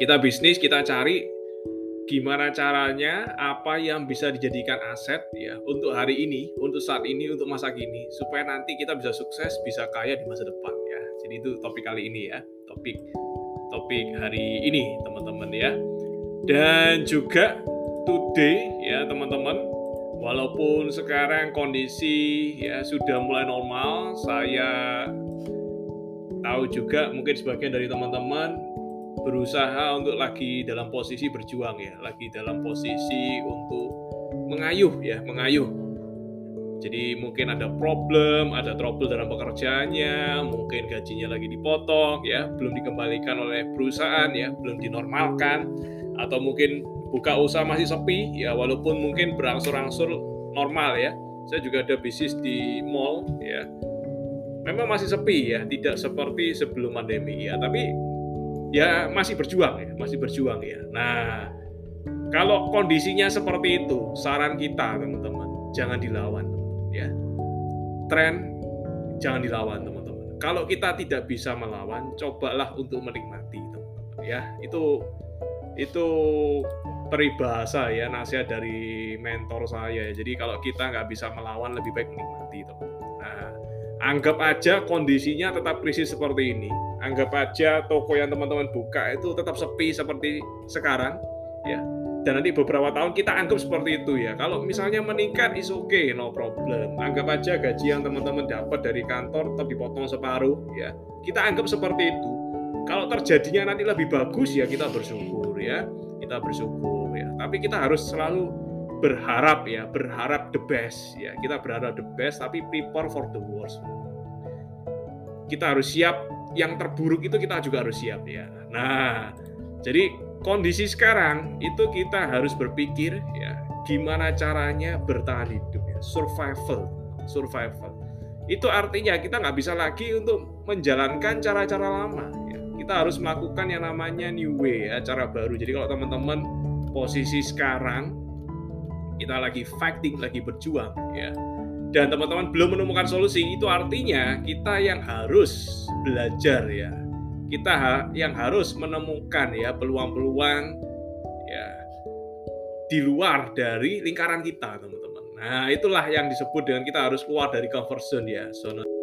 kita bisnis kita cari gimana caranya apa yang bisa dijadikan aset ya untuk hari ini untuk saat ini untuk masa kini supaya nanti kita bisa sukses bisa kaya di masa depan ya. Jadi itu topik kali ini ya. Topik topik hari ini teman-teman ya. Dan juga today ya teman-teman walaupun sekarang kondisi ya sudah mulai normal saya tahu juga mungkin sebagian dari teman-teman berusaha untuk lagi dalam posisi berjuang ya, lagi dalam posisi untuk mengayuh ya, mengayuh. Jadi mungkin ada problem, ada trouble dalam pekerjaannya, mungkin gajinya lagi dipotong ya, belum dikembalikan oleh perusahaan ya, belum dinormalkan atau mungkin buka usaha masih sepi ya walaupun mungkin berangsur-angsur normal ya. Saya juga ada bisnis di mall ya. Memang masih sepi ya, tidak seperti sebelum pandemi ya, tapi ya masih berjuang ya, masih berjuang ya. Nah, kalau kondisinya seperti itu, saran kita teman-teman, jangan dilawan ya. Tren jangan dilawan teman-teman. Kalau kita tidak bisa melawan, cobalah untuk menikmati teman-teman ya. Itu itu peribahasa ya nasihat dari mentor saya. Jadi kalau kita nggak bisa melawan, lebih baik menikmati teman-teman. Nah, anggap aja kondisinya tetap krisis seperti ini. Anggap aja toko yang teman-teman buka itu tetap sepi seperti sekarang ya. Dan nanti beberapa tahun kita anggap seperti itu ya. Kalau misalnya meningkat is okay no problem. Anggap aja gaji yang teman-teman dapat dari kantor tetap dipotong separuh ya. Kita anggap seperti itu. Kalau terjadinya nanti lebih bagus ya kita bersyukur ya. Kita bersyukur ya. Tapi kita harus selalu berharap ya. Berharap the best ya. Kita berharap the best tapi prepare for the worst kita harus siap yang terburuk itu kita juga harus siap ya. Nah, jadi kondisi sekarang itu kita harus berpikir ya gimana caranya bertahan hidup ya, survival, survival. Itu artinya kita nggak bisa lagi untuk menjalankan cara-cara lama. Ya. Kita harus melakukan yang namanya new way ya, cara baru. Jadi kalau teman-teman posisi sekarang kita lagi fighting, lagi berjuang ya dan teman-teman belum menemukan solusi, itu artinya kita yang harus belajar ya. Kita yang harus menemukan ya peluang-peluang ya di luar dari lingkaran kita, teman-teman. Nah, itulah yang disebut dengan kita harus keluar dari comfort zone ya, zona